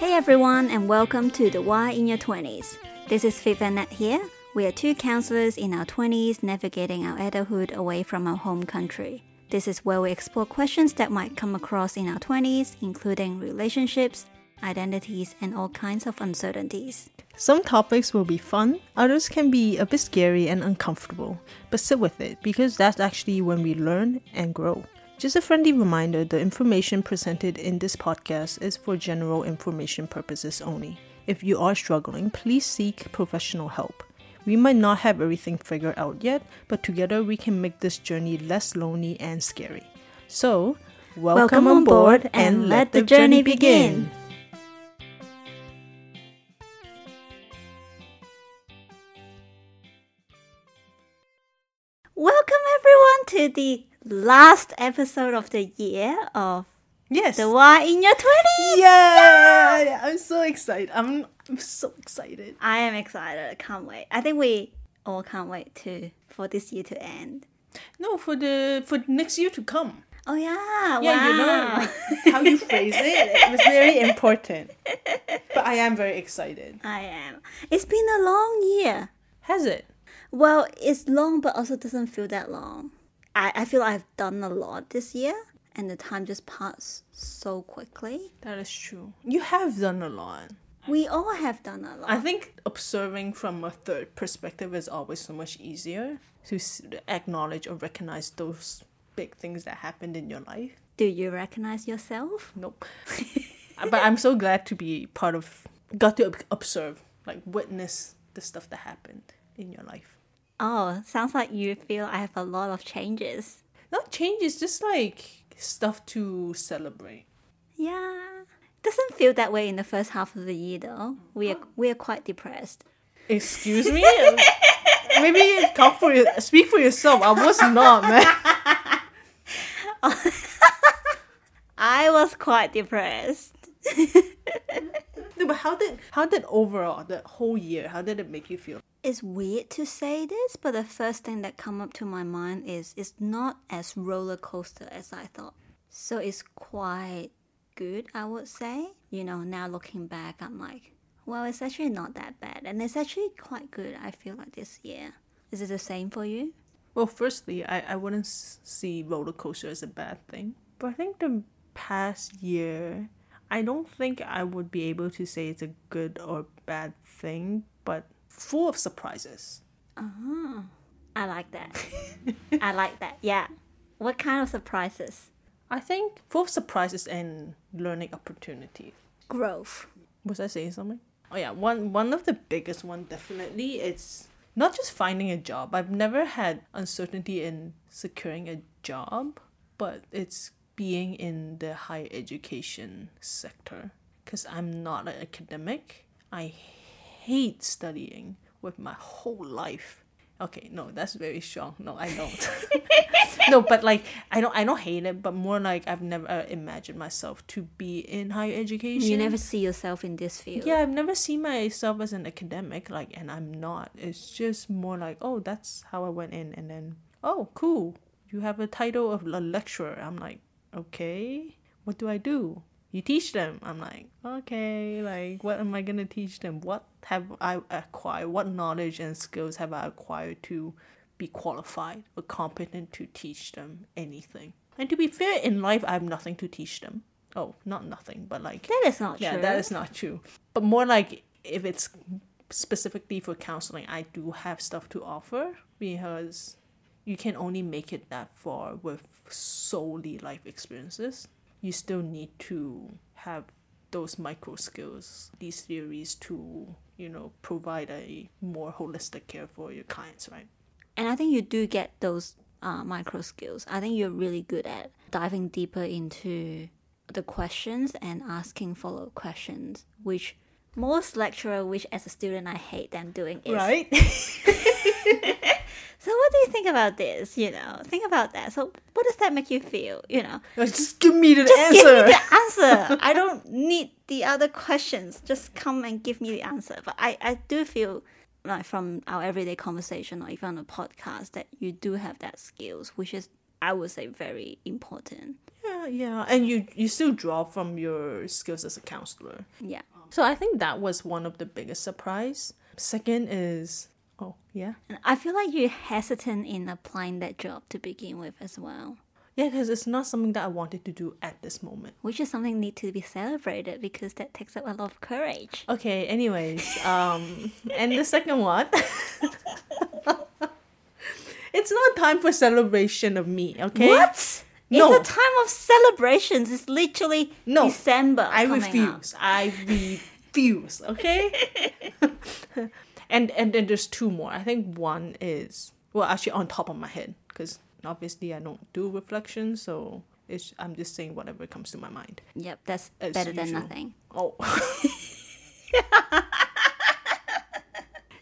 Hey everyone, and welcome to the Why in Your 20s. This is Viv and Nat here. We are two counselors in our 20s navigating our adulthood away from our home country. This is where we explore questions that might come across in our 20s, including relationships, identities, and all kinds of uncertainties. Some topics will be fun, others can be a bit scary and uncomfortable, but sit with it because that's actually when we learn and grow. Just a friendly reminder the information presented in this podcast is for general information purposes only. If you are struggling, please seek professional help. We might not have everything figured out yet, but together we can make this journey less lonely and scary. So, welcome, on board and let the journey begin. Welcome everyone to the last episode of the year of Yes. the Why in Your 20s. Yeah, I'm so excited. I'm, I'm so excited. I am excited. I can't wait. I think we all can't wait to for this year to end. No, for the for next year to come. Oh yeah, Yeah, you know like, how you phrase it. It was very important. But I am very excited. I am. It's been a long year. Has it? Well, it's long, but also doesn't feel that long. I, I feel I've done a lot this year, and the time just passed so quickly. That is true. You have done a lot. We all have done a lot. I think observing from a third perspective is always so much easier to acknowledge or recognize those big things that happened in your life. Do you recognize yourself? Nope. but I'm so glad to be part of, got to observe, like witness the stuff that happened in your life. Oh, sounds like you feel I have a lot of changes. Not changes, just like stuff to celebrate. Yeah. Doesn't feel that way in the first half of the year though. We are we are quite depressed. Excuse me? Maybe talk for your, speak for yourself. I was not, man. I was quite depressed. No, but how did how did overall the whole year? How did it make you feel? It's weird to say this, but the first thing that come up to my mind is it's not as roller coaster as I thought. So it's quite good, I would say. You know, now looking back, I'm like, well, it's actually not that bad, and it's actually quite good. I feel like this year. Is it the same for you? Well, firstly, I, I wouldn't see roller coaster as a bad thing. But I think the past year, I don't think I would be able to say it's a good or bad thing, but full of surprises. Uh-huh. I like that. I like that. Yeah. What kind of surprises? I think full of surprises and learning opportunities. Growth. Was I saying something? Oh yeah, one one of the biggest one definitely it's not just finding a job. I've never had uncertainty in securing a job, but it's being in the higher education sector because I'm not an academic. I hate studying with my whole life. Okay, no, that's very strong. No, I don't. no, but like I don't I don't hate it, but more like I've never uh, imagined myself to be in higher education. You never see yourself in this field. Yeah, I've never seen myself as an academic, like, and I'm not. It's just more like, oh, that's how I went in, and then, oh, cool, you have a title of a lecturer. I'm like, okay, what do I do? You teach them. I'm like, okay, like, what am I gonna teach them? What have I acquired? What knowledge and skills have I acquired to be qualified or competent to teach them anything? And to be fair, in life, I have nothing to teach them. Oh, not nothing, but like That is not yeah, true. that is not true. But more like if it's specifically for counseling, I do have stuff to offer because you can only make it that far with solely life experiences. You still need to have those micro skills, these theories to, you know, provide a more holistic care for your clients, right? And I think you do get those uh, micro skills. I think you're really good at diving deeper into the questions and asking follow up questions, which most lecturer, which as a student I hate them doing is. Right? So what do you think about this? You know, think about that. So what does that make you feel? You know, Just give me the just answer. give me the answer. I don't need the other questions. Just come and give me the answer. But I, I do feel like from our everyday conversation or even on a podcast that you do have that skills, which is I would say very important. Yeah, Yeah, yeah. And you you still draw from your skills as a counselor. Yeah. So I think that was one of the biggest surprise. Second is oh yeah. I feel like you're hesitant in applying that job to begin with as well. Yeah, because it's not something that I wanted to do at this moment. Which is something need to be celebrated because that takes up a lot of courage. Okay, anyways, um and the second one It's not time for celebration of me, okay? What? No. It's a time of celebrations. It's literally No, December. I coming up. refuse. I refuse. Okay. And and then there's two more. I think one is well, actually on top of my head because obviously I don't do reflections, so it's I'm just saying whatever comes to my mind. Yep, that's As better than nothing. Oh.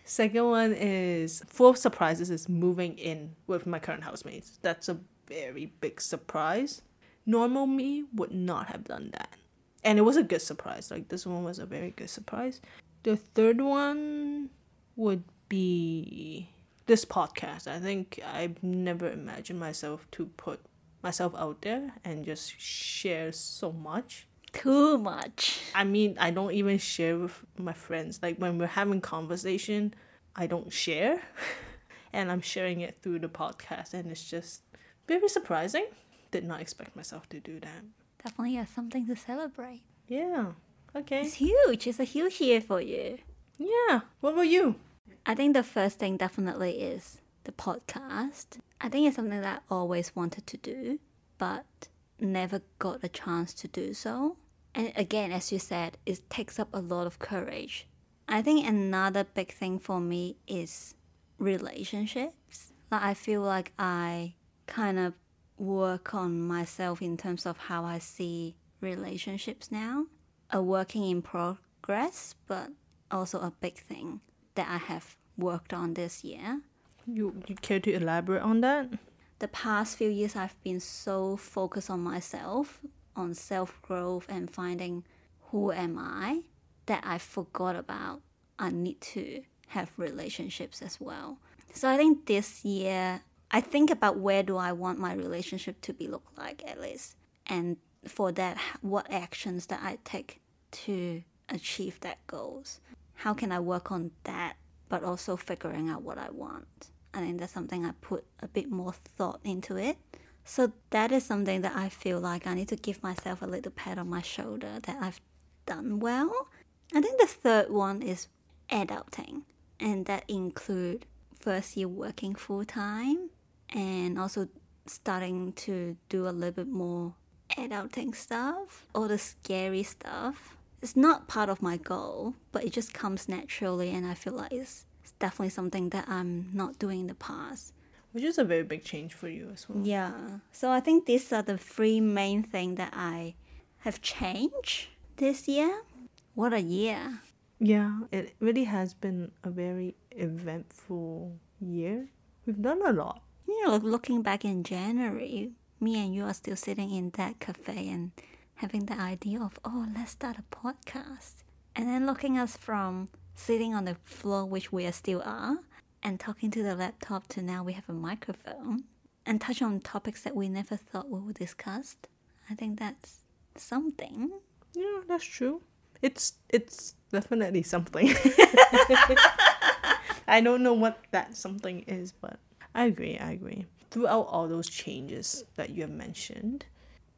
Second one is full of surprises is moving in with my current housemates. That's a very big surprise. Normal me would not have done that. And it was a good surprise. Like this one was a very good surprise. The third one would be this podcast. I think I've never imagined myself to put myself out there and just share so much. Too much. I mean, I don't even share with my friends. Like when we're having conversation, I don't share. and I'm sharing it through the podcast and it's just very surprising. Did not expect myself to do that. Definitely has something to celebrate. Yeah. Okay. It's huge. It's a huge year for you. Yeah. What about you? I think the first thing definitely is the podcast. I think it's something that I always wanted to do, but never got a chance to do so. And again, as you said, it takes up a lot of courage. I think another big thing for me is relationships. Like I feel like I kind of work on myself in terms of how I see relationships now. A working in progress, but also a big thing that I have worked on this year. You you care to elaborate on that? The past few years, I've been so focused on myself, on self growth, and finding who am I that I forgot about I need to have relationships as well. So I think this year, I think about where do I want my relationship to be look like at least, and for that, what actions that I take to achieve that goals. How can I work on that, but also figuring out what I want. I think that's something I put a bit more thought into it. So that is something that I feel like I need to give myself a little pat on my shoulder that I've done well. I think the third one is adulting, and that include first year working full time and also starting to do a little bit more adulting stuff, all the scary stuff. It's not part of my goal, but it just comes naturally, and I feel like it's, it's definitely something that I'm not doing in the past. Which is a very big change for you as well. Yeah. So I think these are the three main things that I have changed this year. What a year. Yeah, it really has been a very eventful year. We've done a lot. You know, looking back in January, me and you are still sitting in that cafe and having the idea of, oh, let's start a podcast. And then looking us from sitting on the floor, which we are still are, and talking to the laptop to now we have a microphone and touch on topics that we never thought we would discuss. I think that's something. Yeah, that's true. It's it's definitely something. I don't know what that something is, but I agree, I agree. Throughout all those changes that you have mentioned,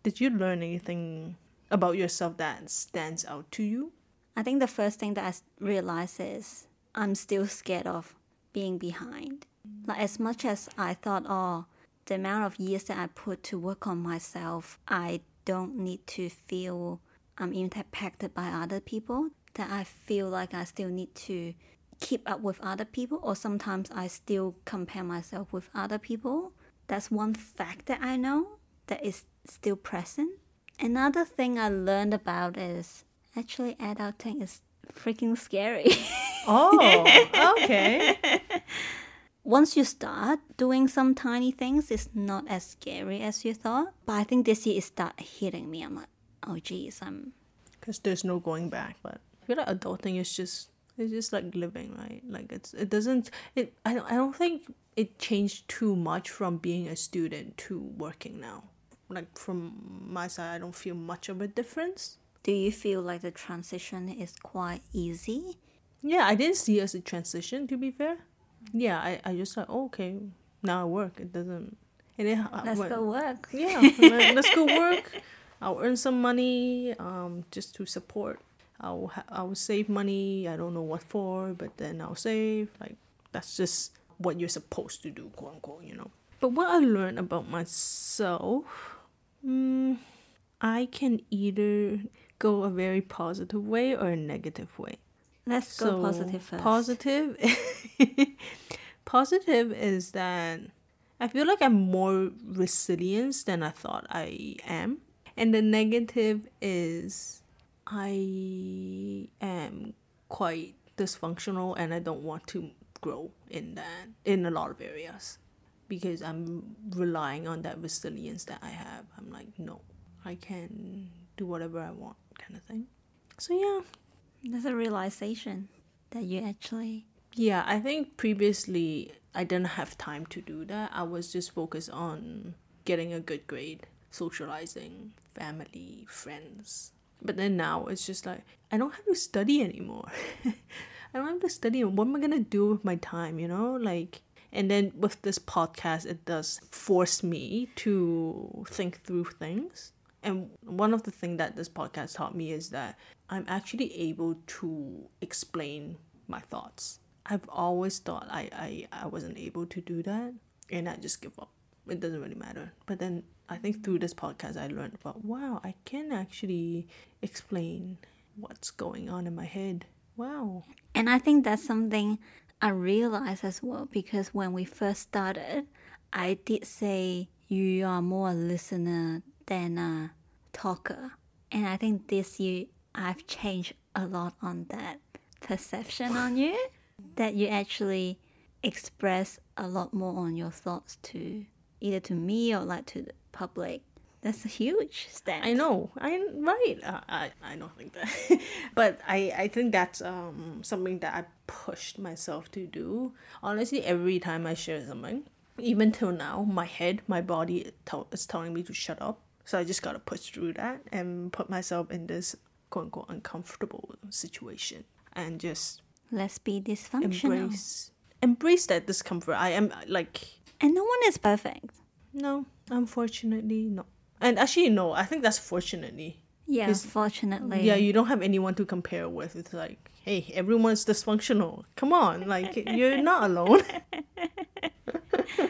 did you learn anything about yourself that stands out to you? I think the first thing that I realized is I'm still scared of being behind. Like as much as I thought, oh, the amount of years that I put to work on myself, I don't need to feel I'm impacted by other people. That I feel like I still need to keep up with other people, or sometimes I still compare myself with other people. That's one fact that I know that is still present. Another thing I learned about is actually adulting is freaking scary. Oh, okay. Once you start doing some tiny things, it's not as scary as you thought. But I think this year it started hitting me. I'm like, oh geez, I'm Because there's no going back. But I feel like adulting is just it's just like living, right? Like it's it doesn't it. I don't I don't think it changed too much from being a student to working now. Like from my side, I don't feel much of a difference. Do you feel like the transition is quite easy? Yeah, I didn't see it as a transition. To be fair, yeah, I I just like oh, okay, now I work. It doesn't. And then uh, Let's when- go work. yeah let, us go work i'll earn some money um just to support i'll ha- i'll save money i don't know what for but then i'll save like that's just what you're supposed to do quote unquote you know but what i learned about myself mm, i can either go a very positive way or a negative way Let's go positive first. Positive. positive is that I feel like I'm more resilient than I thought I am. And the negative is I am quite dysfunctional and I don't want to grow in that in a lot of areas because I'm relying on that resilience that I have. I'm like, no, I can do whatever I want kind of thing. So yeah, There's a realization that you actually Yeah, I think previously I didn't have time to do that. I was just focused on getting a good grade, socializing, family, friends. But then now it's just like I don't have to study anymore. I don't have to study. What am I gonna do with my time? You know, like. And then with this podcast, it does force me to think through things. And one of the things that this podcast taught me is that I'm actually able to explain my thoughts. I've always thought I, I, I wasn't able to do that and I just give up. It doesn't really matter. But then I think through this podcast I learned about wow, I can actually explain what's going on in my head. Wow. And I think that's something I realized as well because when we first started, I did say you are more a listener than a talker. And I think this year I've changed a lot on that perception on you that you actually express a lot more on your thoughts to either to me or like to the public. That's a huge step. I know. I'm right. Uh, I I don't think that, but I I think that's um something that I pushed myself to do. Honestly, every time I share something, even till now, my head, my body tell, is telling me to shut up. So I just gotta push through that and put myself in this quote unquote uncomfortable situation and just Let's be dysfunctional. embrace embrace that discomfort. I am like And no one is perfect. no, unfortunately no. And actually no, I think that's fortunately. Yeah, fortunately. Yeah, you don't have anyone to compare with. It's like, hey, everyone's dysfunctional. Come on, like you're not alone.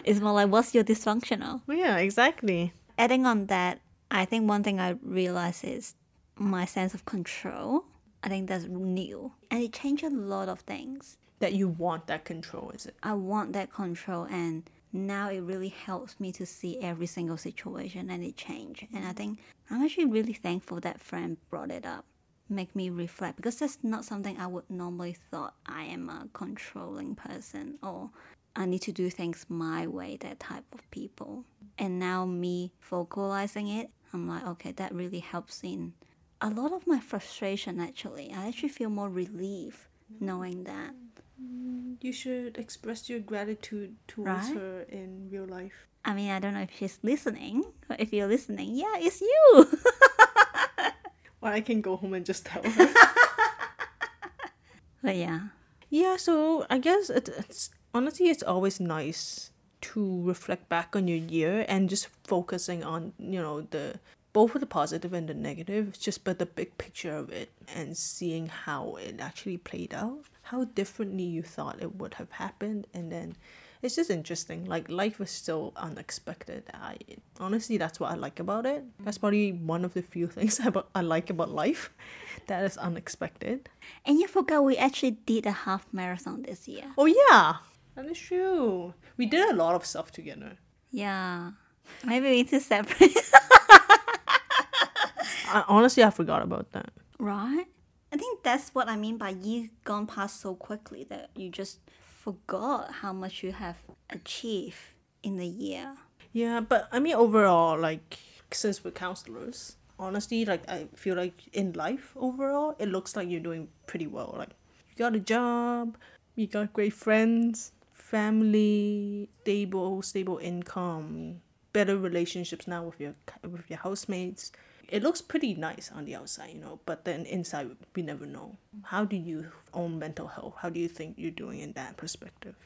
It's more like, what's your dysfunctional? yeah, exactly. Adding on that, I think one thing I realized is my sense of control. I think that's new. And it changed a lot of things. That you want that control, is it? I want that control and now it really helps me to see every single situation and it changed. And I think I'm actually really thankful that friend brought it up. Make me reflect because that's not something I would normally thought I am a controlling person or I need to do things my way, that type of people. And now me vocalizing it, I'm like, okay, that really helps in a lot of my frustration actually. I actually feel more relief knowing that. You should express your gratitude towards Right? her in real life. I mean, I don't know if she's listening, but if you're listening, yeah, it's you. well, I can go home and just tell her. but yeah, yeah, so I guess it, it's honestly it's always nice to reflect back on your year and just focusing on you know the both the positive and the negative, just but the big picture of it and seeing how it actually played out, how differently you thought it would have happened, and then it's just interesting. Like life is so unexpected. I honestly that's what I like about it. That's mm-hmm. probably one of the few things about I like about life, that is unexpected. and you forgot we actually did a half marathon this year. Oh yeah, that is true. We did a lot of stuff together. Yeah, maybe we need to separate, I, honestly, I forgot about that. right? I think that's what I mean by year gone past so quickly that you just forgot how much you have achieved in the year. Yeah, but I mean overall, like since we're counselors, honestly, like I feel like in life overall, it looks like you're doing pretty well. Like you got a job, you got great friends, family, stable, stable income, better relationships now with your with your housemates. It looks pretty nice on the outside, you know, but then inside we never know. How do you own mental health? How do you think you're doing in that perspective?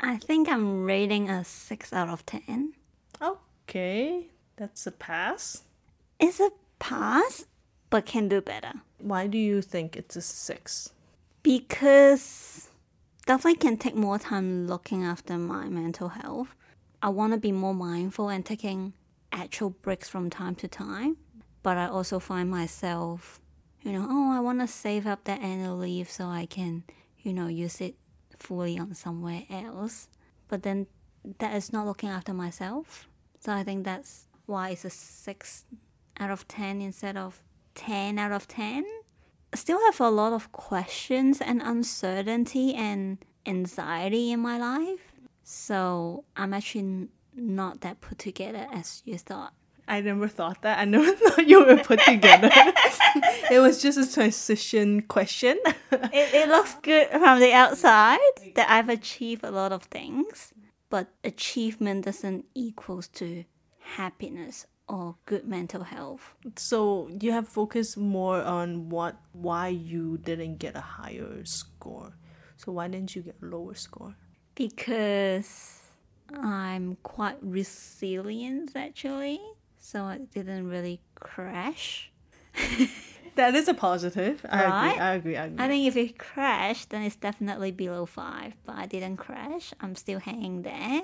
I think I'm rating a 6 out of 10. Okay, that's a pass. It's a pass, but can do better. Why do you think it's a six? Because definitely can take more time looking after my mental health. I want to be more mindful and taking actual breaks from time to time. But I also find myself, you know, oh, I want to save up that annual leave so I can, you know, use it fully on somewhere else. But then that is not looking after myself. So I think that's why it's a 6 out of 10 instead of 10 out of 10. I still have a lot of questions and uncertainty and anxiety in my life. So I'm actually not that put together as you thought. I never thought that. I never thought you were put together. it was just a transition question. it, it looks good from the outside that I've achieved a lot of things, but achievement doesn't equals to happiness or good mental health. So you have focused more on what why you didn't get a higher score. So why didn't you get a lower score? Because I'm quite resilient actually so it didn't really crash. that is a positive. I Right? agree. I agree. I agree. I think if it crashed, then it's definitely below five. But I didn't crash. I'm still hanging there.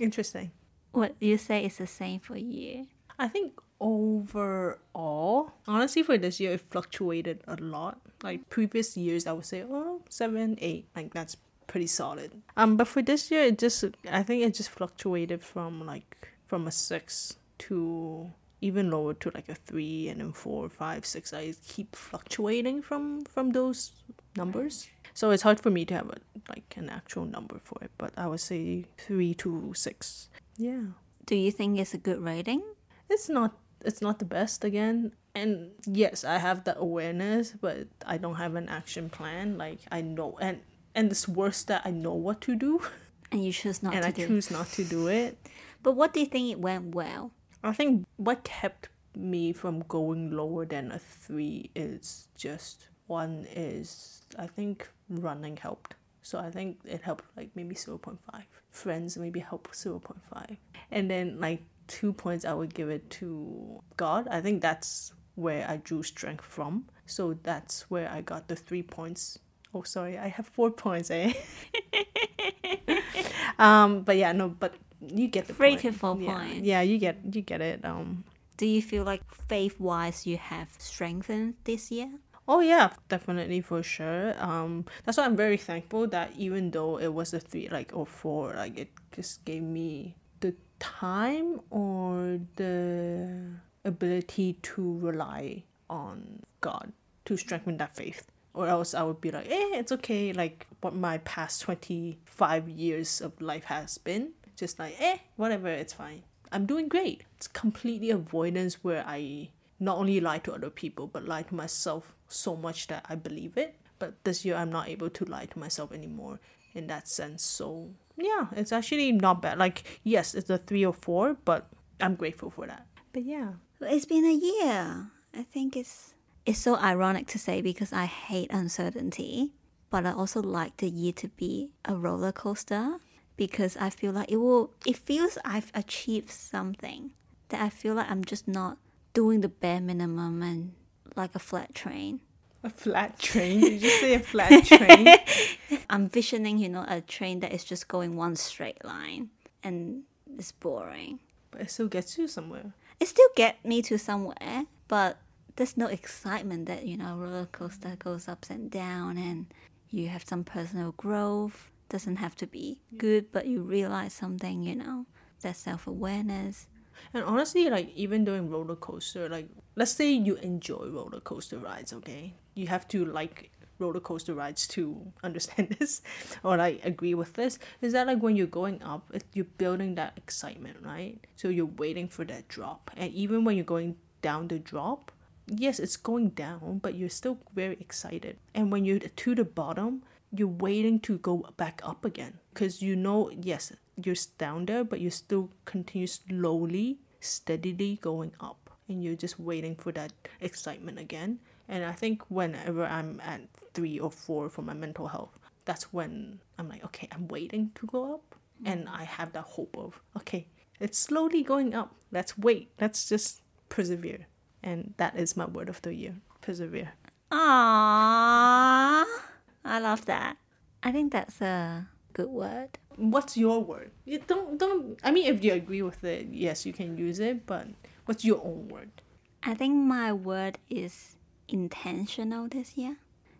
Interesting. What you say is the same for you? I think overall, honestly, for this year, it fluctuated a lot. Like previous years, I would say, oh, seven, eight. Like that's pretty solid. Um, but for this year, it just, I think it just fluctuated from like from a six to even lower to like a three, and then four, five, six. I keep fluctuating from from those numbers. So it's hard for me to have a like an actual number for it. But I would say three to six. Yeah Do you think it's a good rating? it's not it's not the best again and yes i have the awareness but i don't have an action plan like i know and and it's worse that i know what to do And you choose not to do it. and i choose not to do it But what do you think it went well? I think what kept me from going lower than a three is just one is i think running helped. So i think it helped like maybe 0.5 friends maybe help 0.5 and then like two points i would give it to god. I think that's where i drew strength from. So that's where i got the three points. Oh sorry i have four points eh? Um but yeah no but you get the Three point. to four yeah, points. yeah you get you get it um Do you feel like faith wise you have strengthened this year? Oh yeah, definitely for sure. Um, that's why I'm very thankful that even though it was a three, like or four, like it just gave me the time or the ability to rely on God to strengthen that faith. Or else I would be like, eh, it's okay. Like what my past twenty five years of life has been, just like, eh, whatever, it's fine. I'm doing great. It's completely avoidance where I not only lie to other people but lie to myself so much that I believe it. But this year I'm not able to lie to myself anymore in that sense. So yeah, it's actually not bad. Like yes, it's a three or four, but I'm grateful for that. But yeah. It's been a year. I think it's it's so ironic to say because I hate uncertainty, but I also like the year to be a roller coaster because I feel like it will it feels I've achieved something that I feel like I'm just not doing the bare minimum and like a flat train. A flat train? Did you say a flat train? I'm visioning, you know, a train that is just going one straight line and it's boring. but it still gets you somewhere. it still get me to somewhere, but there's no excitement that you know roller coaster goes ups and down, and you have some personal growth. Doesn't have to be good, but you realize something. You know, that self awareness. And honestly, like even doing roller coaster, like let's say you enjoy roller coaster rides, okay? You have to like roller coaster rides to understand this or like agree with this. Is that like when you're going up, you're building that excitement, right? So you're waiting for that drop, and even when you're going down the drop, yes, it's going down, but you're still very excited. And when you're to the bottom, you're waiting to go back up again because you know, yes, you're down there, but you still continue slowly, steadily going up, and you're just waiting for that excitement again. And I think whenever I'm at three or four for my mental health, that's when I'm like, okay, I'm waiting to go up, mm-hmm. and I have that hope of, okay, it's slowly going up. Let's wait. Let's just persevere. And that is my word of the year. Persevere. Aww. I love that. I think that's a good word. What's your word? You don't don't I mean if you agree with it, yes, you can use it, but what's your own word? I think my word is intentional this year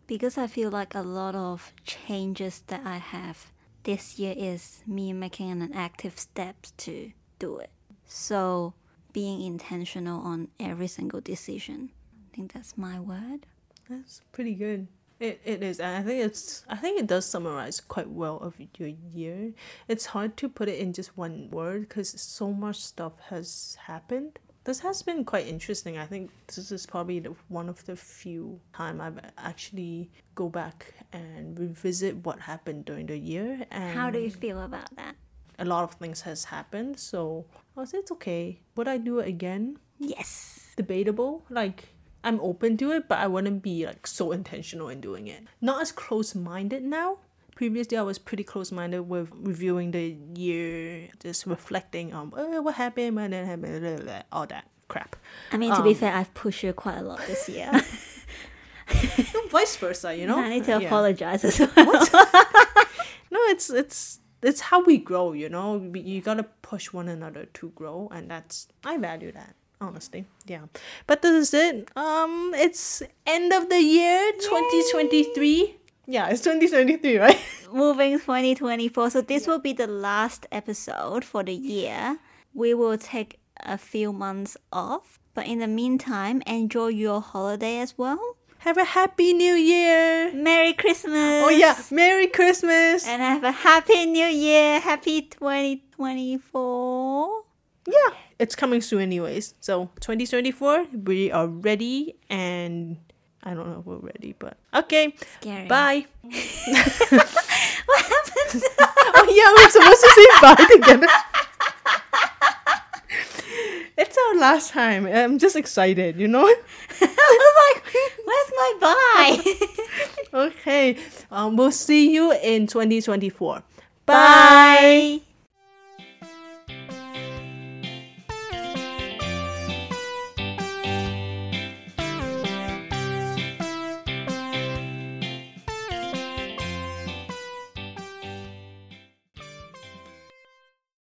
because I feel like a lot of changes that I have this year is me making an active steps to do it. So being intentional on every single decision. I think that's my word. That's pretty good. It, it is, and I think it's. I think it does summarize quite well of your year. It's hard to put it in just one word because so much stuff has happened. This has been quite interesting. I think this is probably the, one of the few time I've actually go back and revisit what happened during the year. And How do you feel about that? a lot of things has happened, so I say it's okay. Would I do it again? Yes. debatable. Like I'm open to it, but I wouldn't be like so intentional in doing it. Not as close minded now. Previously, I was pretty close minded with reviewing the year, just reflecting on oh, what happened, what didn't happen, blah, blah, blah, all that crap. I mean, to be um, fair, I've pushed you quite a lot this year. Vice versa, you know. I need to Yeah. apologize as well. No, it's it's it's how we grow, you know. We- You gotta push one another to grow, and that's I value that honestly. Yeah, but this is it. Um, it's end of the year, twenty twenty three. Yeah, it's twenty twenty three, right? Moving 2024. So, this will be the last episode for the year. We will take a few months off. But in the meantime, enjoy your holiday as well. Have a happy New Year. Merry Christmas. Oh yeah, Merry Christmas. And have a happy new year. Happy 2024. yeah, it's coming soon, anyways. So twenty twenty four, we are ready, and I don't know if we're ready, but okay. Scary. Bye. what happened? oh yeah, we're supposed to say bye together. it's our last time. I'm just excited, you know. I was like, where's my bye? okay. Um, we'll see you in 2024. Bye. Bye.